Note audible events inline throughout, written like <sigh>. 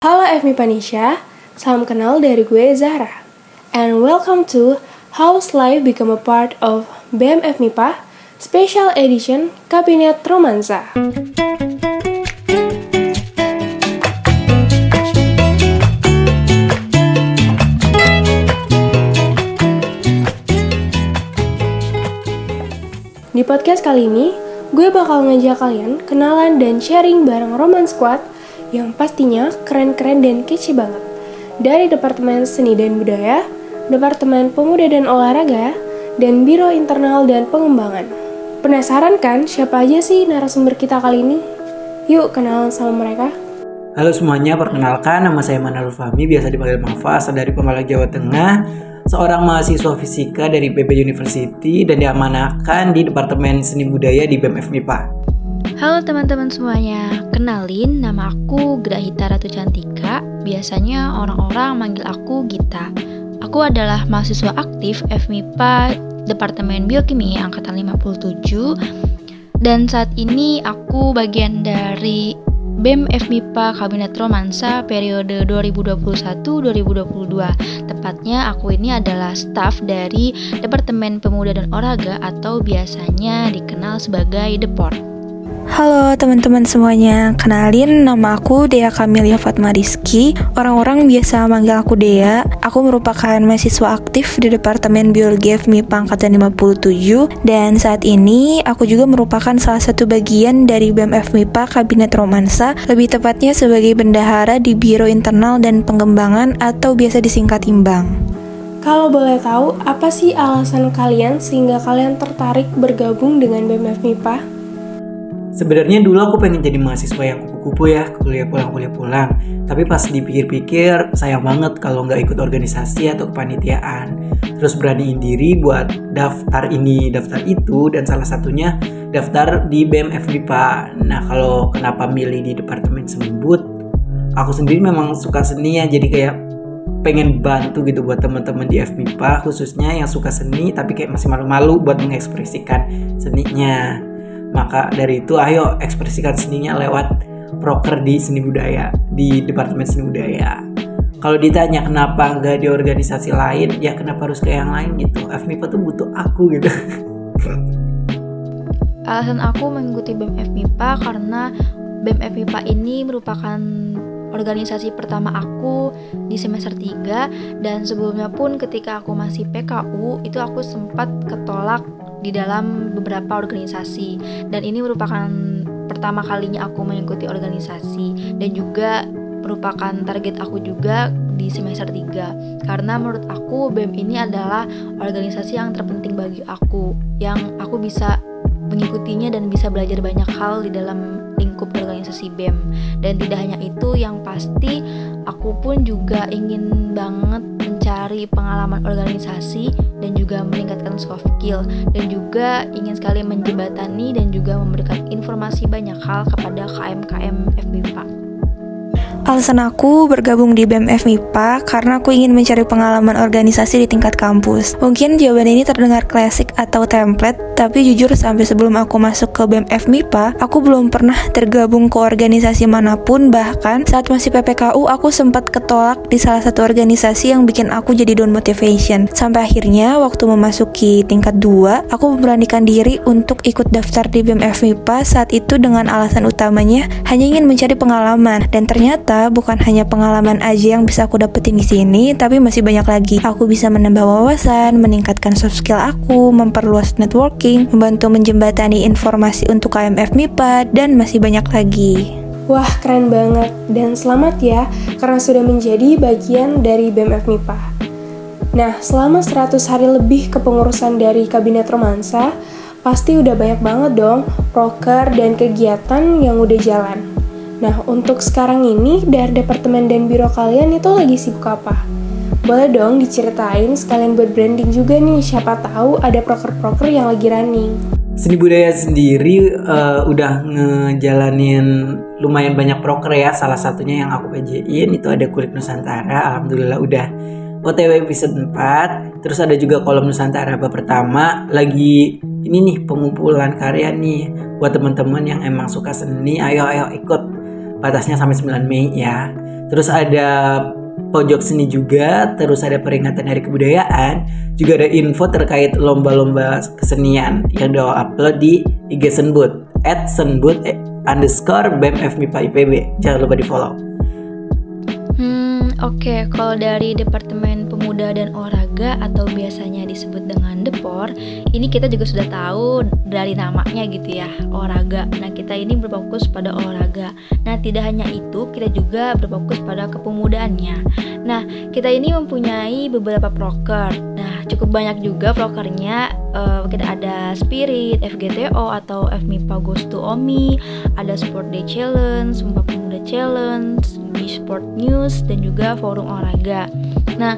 Halo FMI Panisha, salam kenal dari gue Zahra. And welcome to How's Life Become a Part of BMF MIPA Special Edition Kabinet Romansa. Di podcast kali ini, gue bakal ngajak kalian kenalan dan sharing bareng Roman Squad yang pastinya keren-keren dan kece banget. Dari Departemen Seni dan Budaya, Departemen Pemuda dan Olahraga, dan Biro Internal dan Pengembangan. Penasaran kan siapa aja sih narasumber kita kali ini? Yuk kenalan sama mereka. Halo semuanya, perkenalkan nama saya Manarul Fahmi, biasa dipanggil Mafa, asal dari Pemalang, Jawa Tengah. Seorang mahasiswa fisika dari PB University dan diamanahkan di Departemen Seni Budaya di BMF MIPA. Halo teman-teman semuanya, kenalin nama aku Grahita Ratu Cantika. Biasanya orang-orang manggil aku Gita. Aku adalah mahasiswa aktif FMIPA Departemen Biokimia Angkatan 57 dan saat ini aku bagian dari BEM FMIPA Kabinet Romansa periode 2021-2022. Tepatnya aku ini adalah staf dari Departemen Pemuda dan Olahraga atau biasanya dikenal sebagai Deport. Halo teman-teman semuanya, kenalin nama aku Dea Kamilia Fatma Rizky. Orang-orang biasa manggil aku Dea. Aku merupakan mahasiswa aktif di Departemen Biologi FMI Pangkatan 57 Dan saat ini aku juga merupakan salah satu bagian dari BEM FMIPA Kabinet Romansa Lebih tepatnya sebagai bendahara di Biro Internal dan Pengembangan atau biasa disingkat Imbang. Kalau boleh tahu, apa sih alasan kalian sehingga kalian tertarik bergabung dengan BEM FMIPA? Sebenarnya dulu aku pengen jadi mahasiswa yang kupu-kupu ya, kuliah pulang kuliah pulang. Tapi pas dipikir-pikir sayang banget kalau nggak ikut organisasi atau kepanitiaan. Terus beraniin diri buat daftar ini, daftar itu, dan salah satunya daftar di BMF. Nah kalau kenapa milih di departemen sembut? Aku sendiri memang suka seni ya, jadi kayak pengen bantu gitu buat teman-teman di FMIPA khususnya yang suka seni tapi kayak masih malu-malu buat mengekspresikan seninya maka dari itu ayo ekspresikan seninya lewat proker di seni budaya di Departemen Seni Budaya. Kalau ditanya kenapa nggak di organisasi lain, ya kenapa harus ke yang lain gitu. FMIPA tuh butuh aku gitu. Alasan aku mengikuti BEM FMIPA karena BEM FMIPA ini merupakan organisasi pertama aku di semester 3 dan sebelumnya pun ketika aku masih PKU itu aku sempat ketolak di dalam beberapa organisasi. Dan ini merupakan pertama kalinya aku mengikuti organisasi. Dan juga merupakan target aku juga di semester 3 karena menurut aku BEM ini adalah organisasi yang terpenting bagi aku. Yang aku bisa mengikutinya dan bisa belajar banyak hal di dalam lingkup organisasi BEM dan tidak hanya itu yang pasti aku pun juga ingin banget mencari pengalaman organisasi dan juga meningkatkan soft skill dan juga ingin sekali menjembatani dan juga memberikan informasi banyak hal kepada KMKM FBPA. Alasan aku bergabung di BEM FMIPA karena aku ingin mencari pengalaman organisasi di tingkat kampus. Mungkin jawaban ini terdengar klasik atau template, tapi jujur sampai sebelum aku masuk ke BEM FMIPA, aku belum pernah tergabung ke organisasi mana pun, bahkan saat masih PPKU aku sempat ketolak di salah satu organisasi yang bikin aku jadi down motivation. Sampai akhirnya waktu memasuki tingkat 2, aku memberanikan diri untuk ikut daftar di BEM FMIPA saat itu dengan alasan utamanya hanya ingin mencari pengalaman dan ternyata bukan hanya pengalaman aja yang bisa aku dapetin di sini, tapi masih banyak lagi. Aku bisa menambah wawasan, meningkatkan soft skill aku, memperluas networking, membantu menjembatani informasi untuk KMF MIPA, dan masih banyak lagi. Wah, keren banget. Dan selamat ya, karena sudah menjadi bagian dari BMF MIPA. Nah, selama 100 hari lebih kepengurusan dari Kabinet Romansa, pasti udah banyak banget dong proker dan kegiatan yang udah jalan. Nah, untuk sekarang ini dari departemen dan biro kalian itu lagi sibuk apa? Boleh dong diceritain sekalian buat branding juga nih, siapa tahu ada proker-proker yang lagi running. Seni budaya sendiri uh, udah ngejalanin lumayan banyak proker ya. Salah satunya yang aku PJ-in itu ada Kulit Nusantara. Alhamdulillah udah OTW episode 4. Terus ada juga kolom Nusantara bab pertama. Lagi ini nih pengumpulan karya nih buat teman-teman yang emang suka seni. Ayo ayo ikut batasnya sampai 9 Mei ya. Terus ada pojok seni juga, terus ada peringatan hari kebudayaan, juga ada info terkait lomba-lomba kesenian yang udah upload di IG Senbut at Senbut underscore BMF MIPA IPB. Jangan lupa di follow. Oke. Kalau dari Departemen Pemuda dan Olahraga atau biasanya disebut dengan Depor, ini kita juga sudah tahu dari namanya gitu ya, olahraga. Nah, kita ini berfokus pada olahraga. Nah, tidak hanya itu, kita juga berfokus pada kepemudaannya. Nah, kita ini mempunyai beberapa proker. Nah, cukup banyak juga prokernya. Uh, kita ada Spirit, FGTO atau FMIPA Goes to OMI, ada Sport Day Challenge, Sumpah Pemuda Challenge, Sport News dan juga forum olahraga. Nah,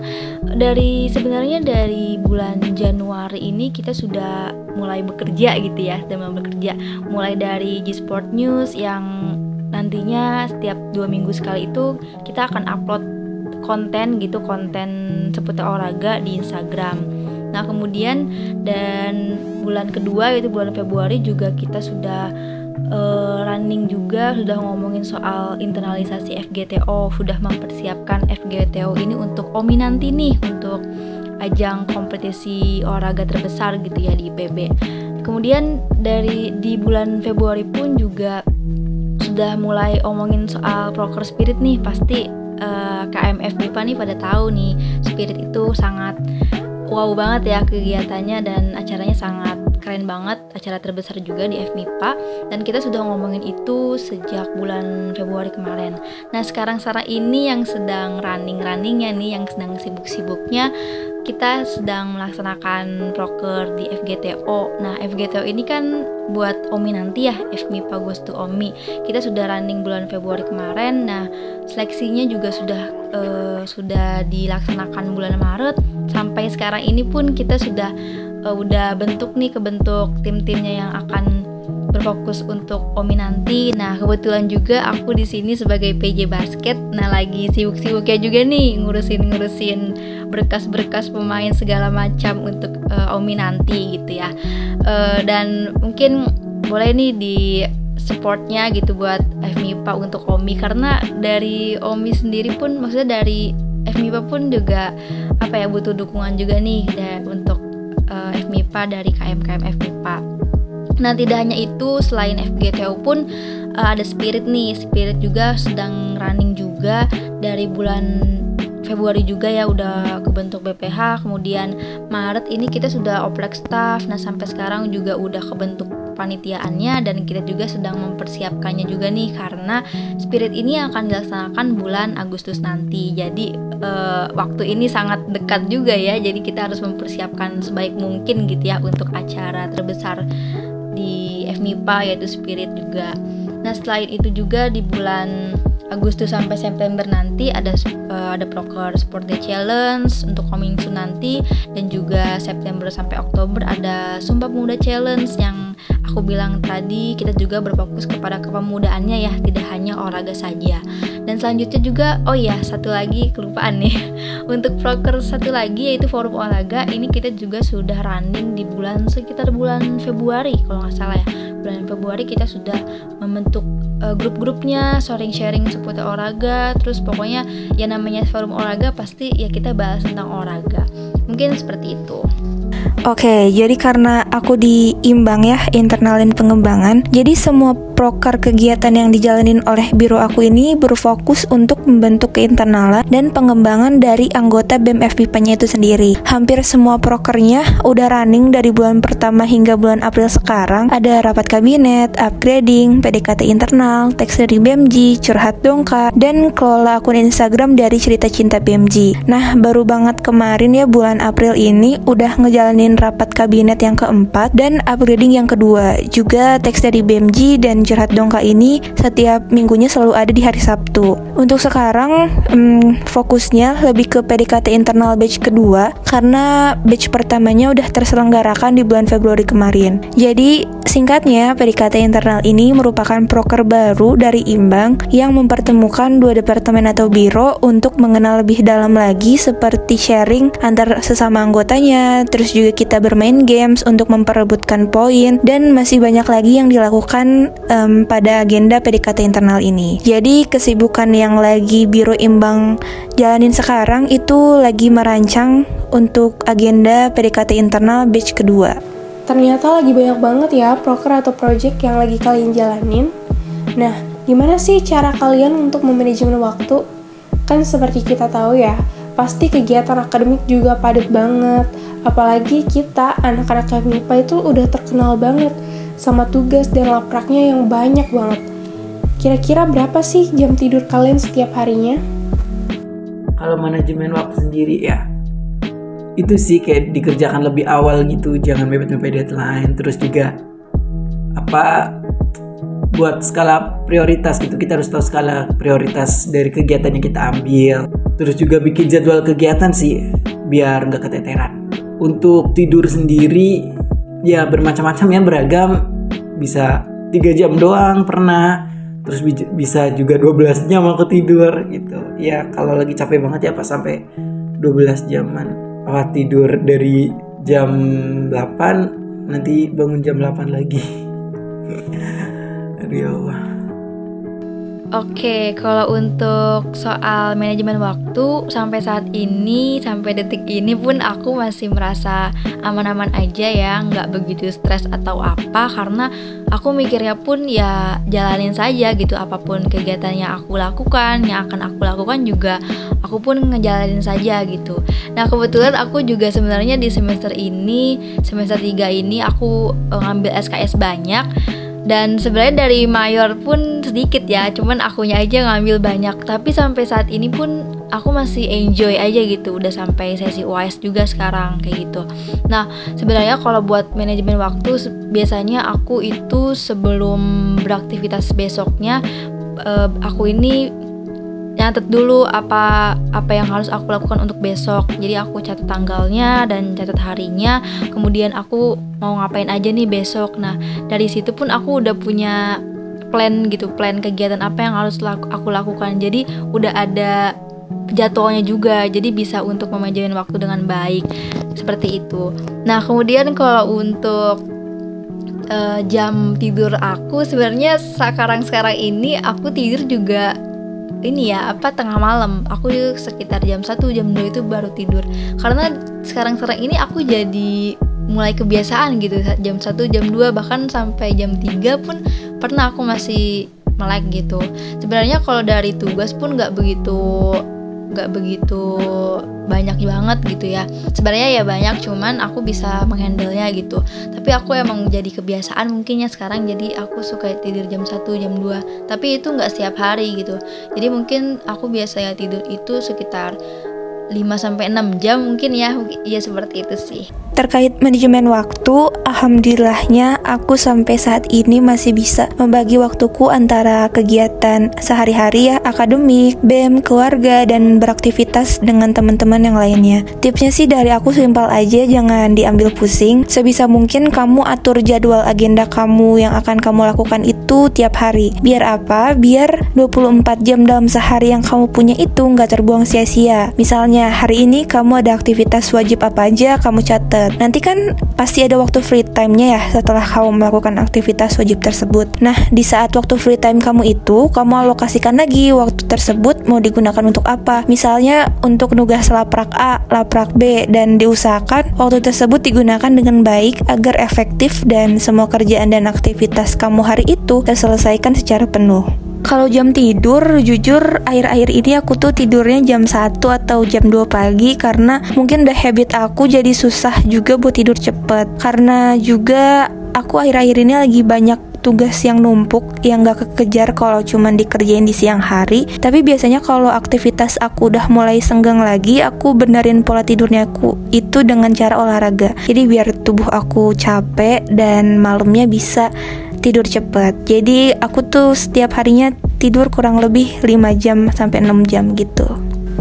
dari sebenarnya dari bulan Januari ini kita sudah mulai bekerja gitu ya, memang bekerja. Mulai dari G Sport News yang nantinya setiap dua minggu sekali itu kita akan upload konten gitu, konten seputar olahraga di Instagram. Nah, kemudian dan bulan kedua yaitu bulan Februari juga kita sudah uh, running juga sudah ngomongin soal internalisasi FGTO, sudah mempersiapkan FGTO ini untuk OMI nanti nih untuk ajang kompetisi olahraga terbesar gitu ya di IPB. Kemudian dari di bulan Februari pun juga sudah mulai omongin soal proker spirit nih pasti uh, eh, KMF MIPA nih pada tahu nih spirit itu sangat wow banget ya kegiatannya dan acaranya sangat keren banget acara terbesar juga di FMIPA dan kita sudah ngomongin itu sejak bulan Februari kemarin. Nah sekarang sekarang ini yang sedang running runningnya nih yang sedang sibuk-sibuknya kita sedang melaksanakan proker di FGTO. Nah FGTO ini kan buat Omi nanti ya FMIPA Goes to Omi. Kita sudah running bulan Februari kemarin. Nah seleksinya juga sudah uh, sudah dilaksanakan bulan Maret sampai sekarang ini pun kita sudah uh, udah bentuk nih kebentuk tim-timnya yang akan berfokus untuk Omi nanti. Nah, kebetulan juga aku di sini sebagai PJ basket. Nah, lagi sibuk-sibuknya juga nih ngurusin-ngurusin berkas-berkas pemain segala macam untuk uh, Omi nanti gitu ya. Uh, dan mungkin boleh nih di supportnya gitu buat FMIPA untuk Omi karena dari Omi sendiri pun maksudnya dari FMIPA pun juga apa ya butuh dukungan juga nih untuk FMIPA dari KMKM FMIPA. Nah, tidak hanya itu, selain FGTO pun uh, ada Spirit nih. Spirit juga sedang running juga dari bulan Februari juga ya udah kebentuk BPH kemudian Maret ini kita sudah oprek staff nah sampai sekarang juga udah kebentuk panitiaannya dan kita juga sedang mempersiapkannya juga nih karena spirit ini akan dilaksanakan bulan Agustus nanti. Jadi uh, waktu ini sangat dekat juga ya. Jadi kita harus mempersiapkan sebaik mungkin gitu ya untuk acara terbesar di FMIPA yaitu spirit juga. Nah selain itu juga di bulan Agustus sampai September nanti ada uh, ada proker Sport Day Challenge untuk coming soon nanti. Dan juga September sampai Oktober ada Sumpah Pemuda Challenge yang aku bilang tadi. Kita juga berfokus kepada kepemudaannya ya tidak hanya olahraga saja. Dan selanjutnya juga oh ya satu lagi kelupaan nih. <laughs> Untuk proker satu lagi yaitu forum olahraga. Ini kita juga sudah running di bulan sekitar bulan Februari kalau nggak salah ya. Bulan Februari kita sudah membentuk uh, grup-grupnya sharing-sharing seputar olahraga terus pokoknya ya namanya forum olahraga pasti ya kita bahas tentang olahraga. Mungkin seperti itu Oke, jadi karena aku diimbang ya internal dan pengembangan, jadi semua proker kegiatan yang dijalanin oleh biro aku ini berfokus untuk membentuk keinternala dan pengembangan dari anggota BEM FPIPA-nya itu sendiri. Hampir semua prokernya udah running dari bulan pertama hingga bulan April sekarang. Ada rapat kabinet, upgrading, PDKT internal, teks dari BMG, curhat dongka, dan kelola akun Instagram dari cerita cinta BMG. Nah, baru banget kemarin ya bulan April ini udah ngejalanin rapat kabinet yang keempat dan upgrading yang kedua. Juga teks dari BMG dan curhat dongka ini setiap minggunya selalu ada di hari Sabtu. Untuk sekarang hmm, fokusnya lebih ke PDKT internal batch kedua karena batch pertamanya udah terselenggarakan di bulan Februari kemarin. Jadi singkatnya PDKT internal ini merupakan proker baru dari Imbang yang mempertemukan dua departemen atau biro untuk mengenal lebih dalam lagi seperti sharing antar sesama anggotanya, terus juga kita bermain games untuk memperebutkan poin dan masih banyak lagi yang dilakukan um, pada agenda PDKT internal ini. Jadi kesibukan yang lagi Biro Imbang jalanin sekarang itu lagi merancang untuk agenda PDKT internal batch kedua. Ternyata lagi banyak banget ya proker atau project yang lagi kalian jalanin. Nah, gimana sih cara kalian untuk memanajemen waktu? Kan seperti kita tahu ya, pasti kegiatan akademik juga padat banget. Apalagi kita, anak-anak MIPA itu udah terkenal banget sama tugas dan lapraknya yang banyak banget. Kira-kira berapa sih jam tidur kalian setiap harinya? Kalau manajemen waktu sendiri ya, itu sih kayak dikerjakan lebih awal gitu. Jangan mepet-mepet deadline. Terus juga apa buat skala prioritas gitu. Kita harus tahu skala prioritas dari kegiatan yang kita ambil. Terus juga bikin jadwal kegiatan sih biar nggak keteteran untuk tidur sendiri ya bermacam-macam ya beragam. Bisa tiga jam doang pernah. Terus bisa juga 12 jam aku tidur gitu. Ya kalau lagi capek banget ya pas sampai 12 jaman. Apa tidur dari jam 8 nanti bangun jam 8 lagi. <laughs> Aduh ya Allah Oke, kalau untuk soal manajemen waktu sampai saat ini, sampai detik ini pun aku masih merasa aman-aman aja ya, nggak begitu stres atau apa karena aku mikirnya pun ya jalanin saja gitu apa pun kegiatan yang aku lakukan, yang akan aku lakukan juga aku pun ngejalanin saja gitu. Nah kebetulan aku juga sebenarnya di semester ini, semester 3 ini aku eh, ngambil SKS banyak dan sebenarnya dari mayor pun sedikit ya cuman akunya aja ngambil banyak. Tapi sampai saat ini pun aku masih enjoy aja gitu udah sampai sesi UAS juga sekarang kayak gitu. Nah sebenarnya kalau buat manajemen waktu biasanya aku itu sebelum beraktivitas besoknya uh, aku ini nyatet dulu apa apa yang harus aku lakukan untuk besok. Jadi aku catat tanggalnya dan catat harinya. Kemudian aku mau ngapain aja nih besok. Nah dari situ pun aku udah punya plan gitu plan kegiatan apa yang harus laku, aku lakukan. Jadi udah ada jadwalnya juga jadi bisa untuk memajukan waktu dengan baik. Seperti itu. Nah kemudian kalau untuk uh, jam tidur aku sebenarnya sekarang sekarang ini aku tidur juga ini ya apa tengah malam. Aku sekitar jam 1 jam 2 itu baru tidur. Karena sekarang sekarang ini aku jadi mulai kebiasaan gitu. Jam 1 jam 2 bahkan sampai jam 3 pun pernah aku masih melek gitu. Sebenarnya kalau dari tugas pun nggak begitu nggak begitu banyak banget gitu ya. Sebenarnya ya banyak cuman aku bisa menghandlenya gitu. Tapi aku emang jadi kebiasaan mungkinnya sekarang jadi aku suka tidur jam 1 jam 2 tapi itu nggak setiap hari gitu. Jadi mungkin aku biasa ya tidur itu sekitar 5 sampai 6 jam mungkin ya. Ya seperti itu sih Terkait manajemen waktu, alhamdulillahnya aku sampai saat ini masih bisa membagi waktuku antara kegiatan sehari-hari ya, akademik, BEM, keluarga, dan beraktivitas dengan teman-teman yang lainnya. Tipsnya sih dari aku simpel aja, jangan diambil pusing. Sebisa mungkin kamu atur jadwal agenda kamu yang akan kamu lakukan itu tiap hari. Biar apa? Biar 24 jam dalam sehari yang kamu punya itu nggak terbuang sia-sia. Misalnya hari ini kamu ada aktivitas wajib apa aja, kamu catat Nanti kan pasti ada waktu free time-nya ya setelah kamu melakukan aktivitas wajib tersebut. Nah, di saat waktu free time kamu itu, kamu alokasikan lagi waktu tersebut mau digunakan untuk apa. Misalnya untuk nugas laprak A, laprak B, dan diusahakan waktu tersebut digunakan dengan baik agar efektif dan semua kerjaan dan aktivitas kamu hari itu terselesaikan secara penuh. Kalau jam tidur, jujur akhir-akhir ini aku tuh tidurnya jam 1 atau jam 2 pagi karena mungkin udah habit aku jadi susah juga buat tidur cepet. Karena juga aku akhir-akhir ini lagi banyak tugas yang numpuk yang gak kekejar kalau cuman dikerjain di siang hari tapi biasanya kalau aktivitas aku udah mulai senggang lagi aku benerin pola tidurnya aku itu dengan cara olahraga jadi biar tubuh aku capek dan malamnya bisa tidur cepat. Jadi aku tuh setiap harinya tidur kurang lebih 5 jam sampai 6 jam gitu.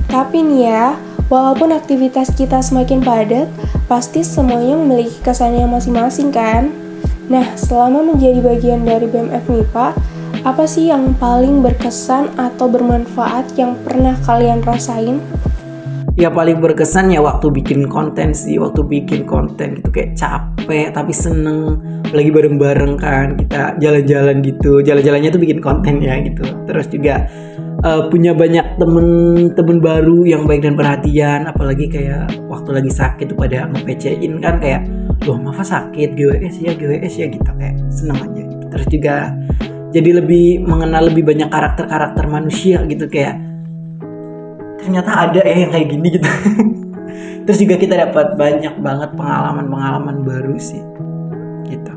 Tapi nih ya, walaupun aktivitas kita semakin padat, pasti semuanya memiliki kesannya masing-masing kan? Nah, selama menjadi bagian dari BMF MIPA, apa sih yang paling berkesan atau bermanfaat yang pernah kalian rasain? Ya paling berkesan ya waktu bikin konten sih waktu bikin konten gitu kayak capek tapi seneng. Lagi bareng-bareng kan kita jalan-jalan gitu. Jalan-jalannya tuh bikin konten ya gitu. Terus juga uh, punya banyak temen-temen baru yang baik dan perhatian. Apalagi kayak waktu lagi sakit tuh pada ngepecein kan kayak loh Mafa sakit? GWS ya GWS ya gitu kayak seneng aja. Gitu. terus juga jadi lebih mengenal lebih banyak karakter-karakter manusia gitu kayak ternyata ada ya yang kayak gini gitu. <laughs> Terus juga kita dapat banyak banget pengalaman-pengalaman baru sih gitu.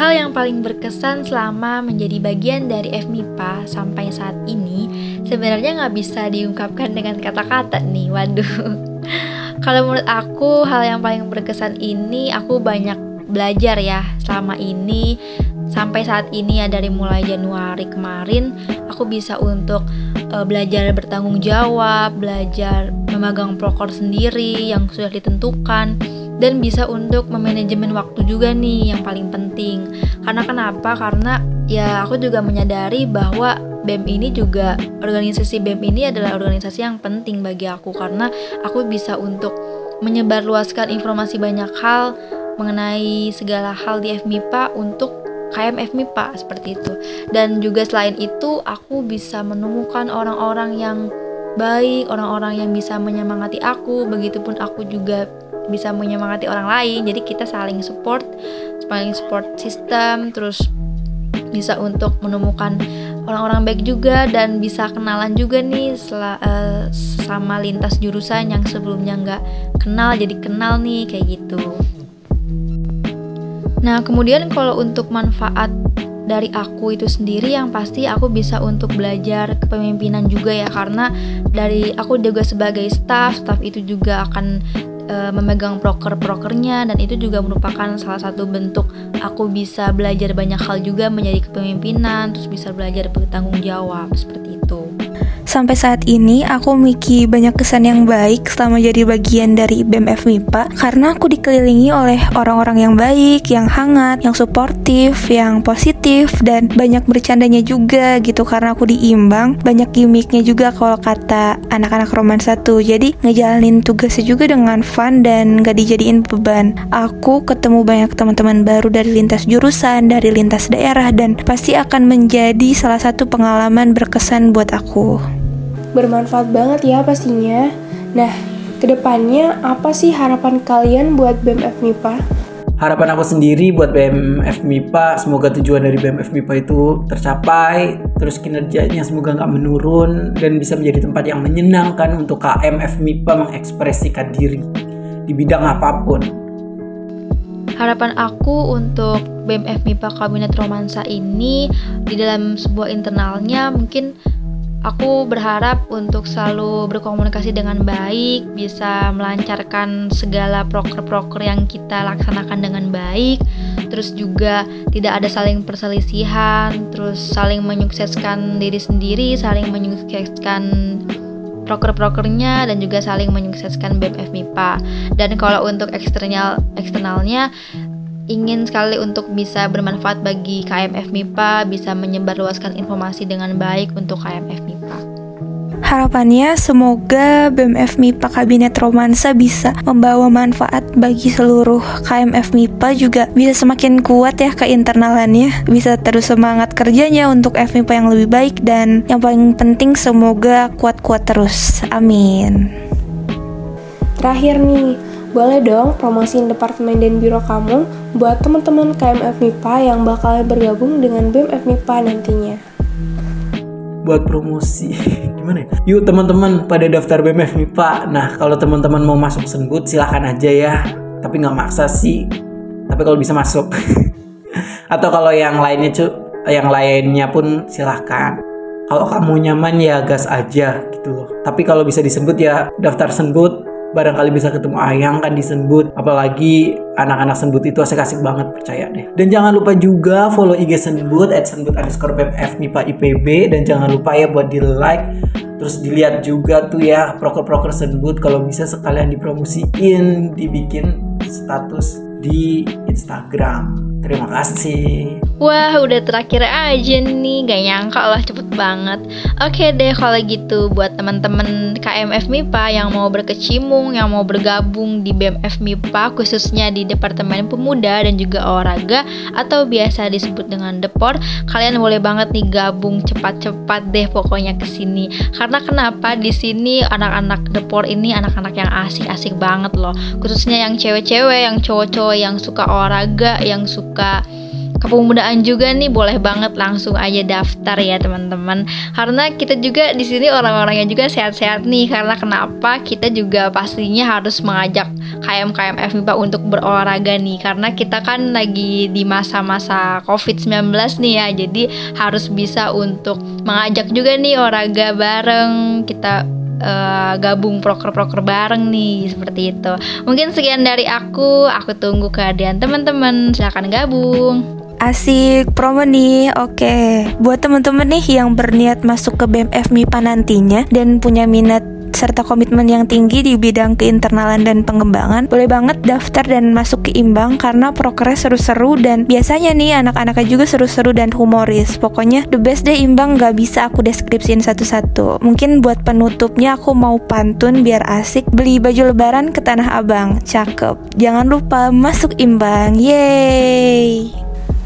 Hal yang paling berkesan selama menjadi bagian dari FMIPA sampai saat ini sebenarnya nggak bisa diungkapkan dengan kata-kata nih, waduh. <laughs> Kalau menurut aku hal yang paling berkesan ini aku banyak belajar ya selama ini. Sampai saat ini ya dari mulai Januari kemarin aku bisa untuk uh, belajar bertanggung jawab, belajar memegang prokor sendiri yang sudah ditentukan dan bisa untuk memanajemen waktu juga nih yang paling penting. Karena kenapa? Karena ya aku juga menyadari bahwa BEM ini juga organisasi BEM ini adalah organisasi yang penting bagi aku karena aku bisa untuk menyebarluaskan informasi banyak hal mengenai segala hal di FMIPA untuk KMF MIPA seperti itu. Dan juga selain itu aku bisa menemukan orang-orang yang baik, orang-orang yang bisa menyemangati aku, begitupun aku juga bisa menyemangati orang lain. Jadi kita saling support, saling support sistem, terus bisa untuk menemukan orang-orang baik juga dan bisa kenalan juga nih sel- uh, sama lintas jurusan yang sebelumnya nggak kenal jadi kenal nih kayak gitu. Nah, kemudian kalau untuk manfaat dari aku itu sendiri yang pasti aku bisa untuk belajar kepemimpinan juga ya karena dari aku juga sebagai staff, staff itu juga akan e, memegang proker-prokernya dan itu juga merupakan salah satu bentuk aku bisa belajar banyak hal juga menjadi kepemimpinan, terus bisa belajar bertanggung jawab seperti itu. Sampai saat ini aku memiliki banyak kesan yang baik selama jadi bagian dari BMF MIPA karena aku dikelilingi oleh orang-orang yang baik, yang hangat, yang suportif, yang positif dan banyak bercandanya juga gitu. Karena aku diimbang banyak gimmicknya juga kalau kata anak-anak roman satu. Jadi ngejalanin tugasnya juga dengan fun dan gak dijadiin beban. Aku ketemu banyak teman-teman baru dari lintas jurusan dari lintas daerah dan pasti akan menjadi salah satu pengalaman berkesan buat aku bermanfaat banget ya pastinya. Nah, ke depannya apa sih harapan kalian buat BMF MIPA? Harapan aku sendiri buat BMF MIPA, semoga tujuan dari BMF MIPA itu tercapai, terus kinerjanya semoga nggak menurun, dan bisa menjadi tempat yang menyenangkan untuk KMF MIPA mengekspresikan diri di bidang apa pun. Harapan aku untuk BMF MIPA Kabinet Romansa ini di dalam sebuah internalnya mungkin Aku berharap untuk selalu berkomunikasi dengan baik, bisa melancarkan segala proker-proker yang kita laksanakan dengan baik, terus juga tidak ada saling perselisihan, terus saling menyukseskan diri sendiri, saling menyukseskan proker-prokernya dan juga saling menyukseskan BMF MIPA. Dan kalau untuk eksternal eksternalnya ingin sekali untuk bisa bermanfaat bagi KMF MIPA, bisa menyebarluaskan informasi dengan baik untuk KMF MIPA. Harapannya semoga BMF MIPA Kabinet Romansa bisa membawa manfaat bagi seluruh KMF MIPA juga bisa semakin kuat ya ke internalannya, bisa terus semangat kerjanya untuk FMIPA yang lebih baik dan yang paling penting semoga kuat-kuat terus. Amin. Terakhir nih, boleh dong promosiin departemen dan biro kamu buat teman-teman KMF MIPA yang bakal bergabung dengan BEM MIPA nantinya. Buat promosi, <laughs> gimana ya? Yuk teman-teman pada daftar BMF MIPA. Nah kalau teman-teman mau masuk Senbut silahkan aja ya. Tapi nggak maksa sih. Tapi kalau bisa masuk. <laughs> Atau kalau yang lainnya cu, yang lainnya pun silahkan. Kalau kamu nyaman ya gas aja gitu loh. Tapi kalau bisa disebut ya daftar Senbut barangkali bisa ketemu Ayang kan di Senbut apalagi anak-anak Senbut itu asik-asik banget percaya deh. Dan jangan lupa juga follow IG Senbut at Senbut underscore BMF MIPA IPB dan jangan lupa ya buat di like terus dilihat juga tuh ya proker-proker Senbut kalau bisa sekalian dipromosiin dibikin status di Instagram Terima kasih. Wah, udah terakhir aja nih, gak nyangka lah cepet banget. Oke deh kalau gitu buat teman-teman KMF MIPA yang mau berkecimpung, yang mau bergabung di BMF MIPA khususnya di Departemen Pemuda dan juga Olahraga atau biasa disebut dengan Depor, kalian boleh banget nih gabung cepat-cepat deh pokoknya ke sini. Karena kenapa di sini anak-anak Depor ini anak-anak yang asik-asik banget loh. Khususnya yang cewek-cewek, yang cowok-cowok yang suka yang suka kepemudaan juga nih boleh banget langsung aja daftar ya teman-teman. Karena kita juga di sini orang-orangnya juga sehat-sehat nih karena kenapa kita juga pastinya harus mengajak KM-KM FMIPA untuk berolahraga nih. Karena kita kan lagi di masa-masa COVID-19 nih ya jadi harus bisa untuk mengajak juga nih olahraga bareng. Kita uh, gabung proker-proker bareng nih seperti itu. Mungkin sekian dari aku. Aku tunggu kehadiran teman-teman. Silahkan gabung. Asik promo nih, oke. Buat temen-temen nih yang berniat masuk ke BMF MIPA nantinya dan punya minat serta komitmen yang tinggi di bidang keinternal dan pengembangan, boleh banget daftar dan masuk ke Imbang karena prokernya seru-seru dan biasanya nih anak-anaknya juga seru-seru dan humoris. Pokoknya the best deh Imbang gak bisa aku deskripsiin satu-satu. Mungkin buat penutupnya aku mau pantun biar asik beli baju lebaran ke Tanah Abang. Cakep. Jangan lupa masuk Imbang. Yeay.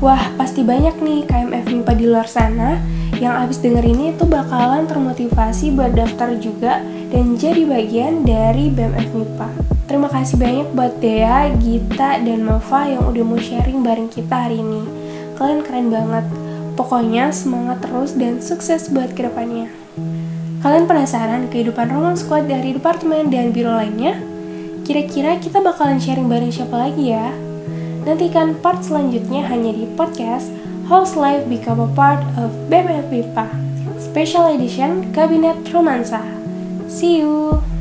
Wah, pasti banyak nih KMF MIPA di luar sana yang abis denger ini tuh bakalan termotivasi buat daftar juga dan jadi bagian dari BMF MIPA. Terima kasih banyak buat Dea, Gita, dan Mova yang udah mau sharing bareng kita hari ini. Kalian keren banget. Pokoknya semangat terus dan sukses buat ke depannya. Kalian penasaran kehidupan Roman Squad dari departemen dan biro lainnya? Kira-kira kita bakalan sharing bareng siapa lagi ya? Nantikan part selanjutnya hanya di podcast House Life Become a Part of BMF Special Edition Kabinet Romansa. See you!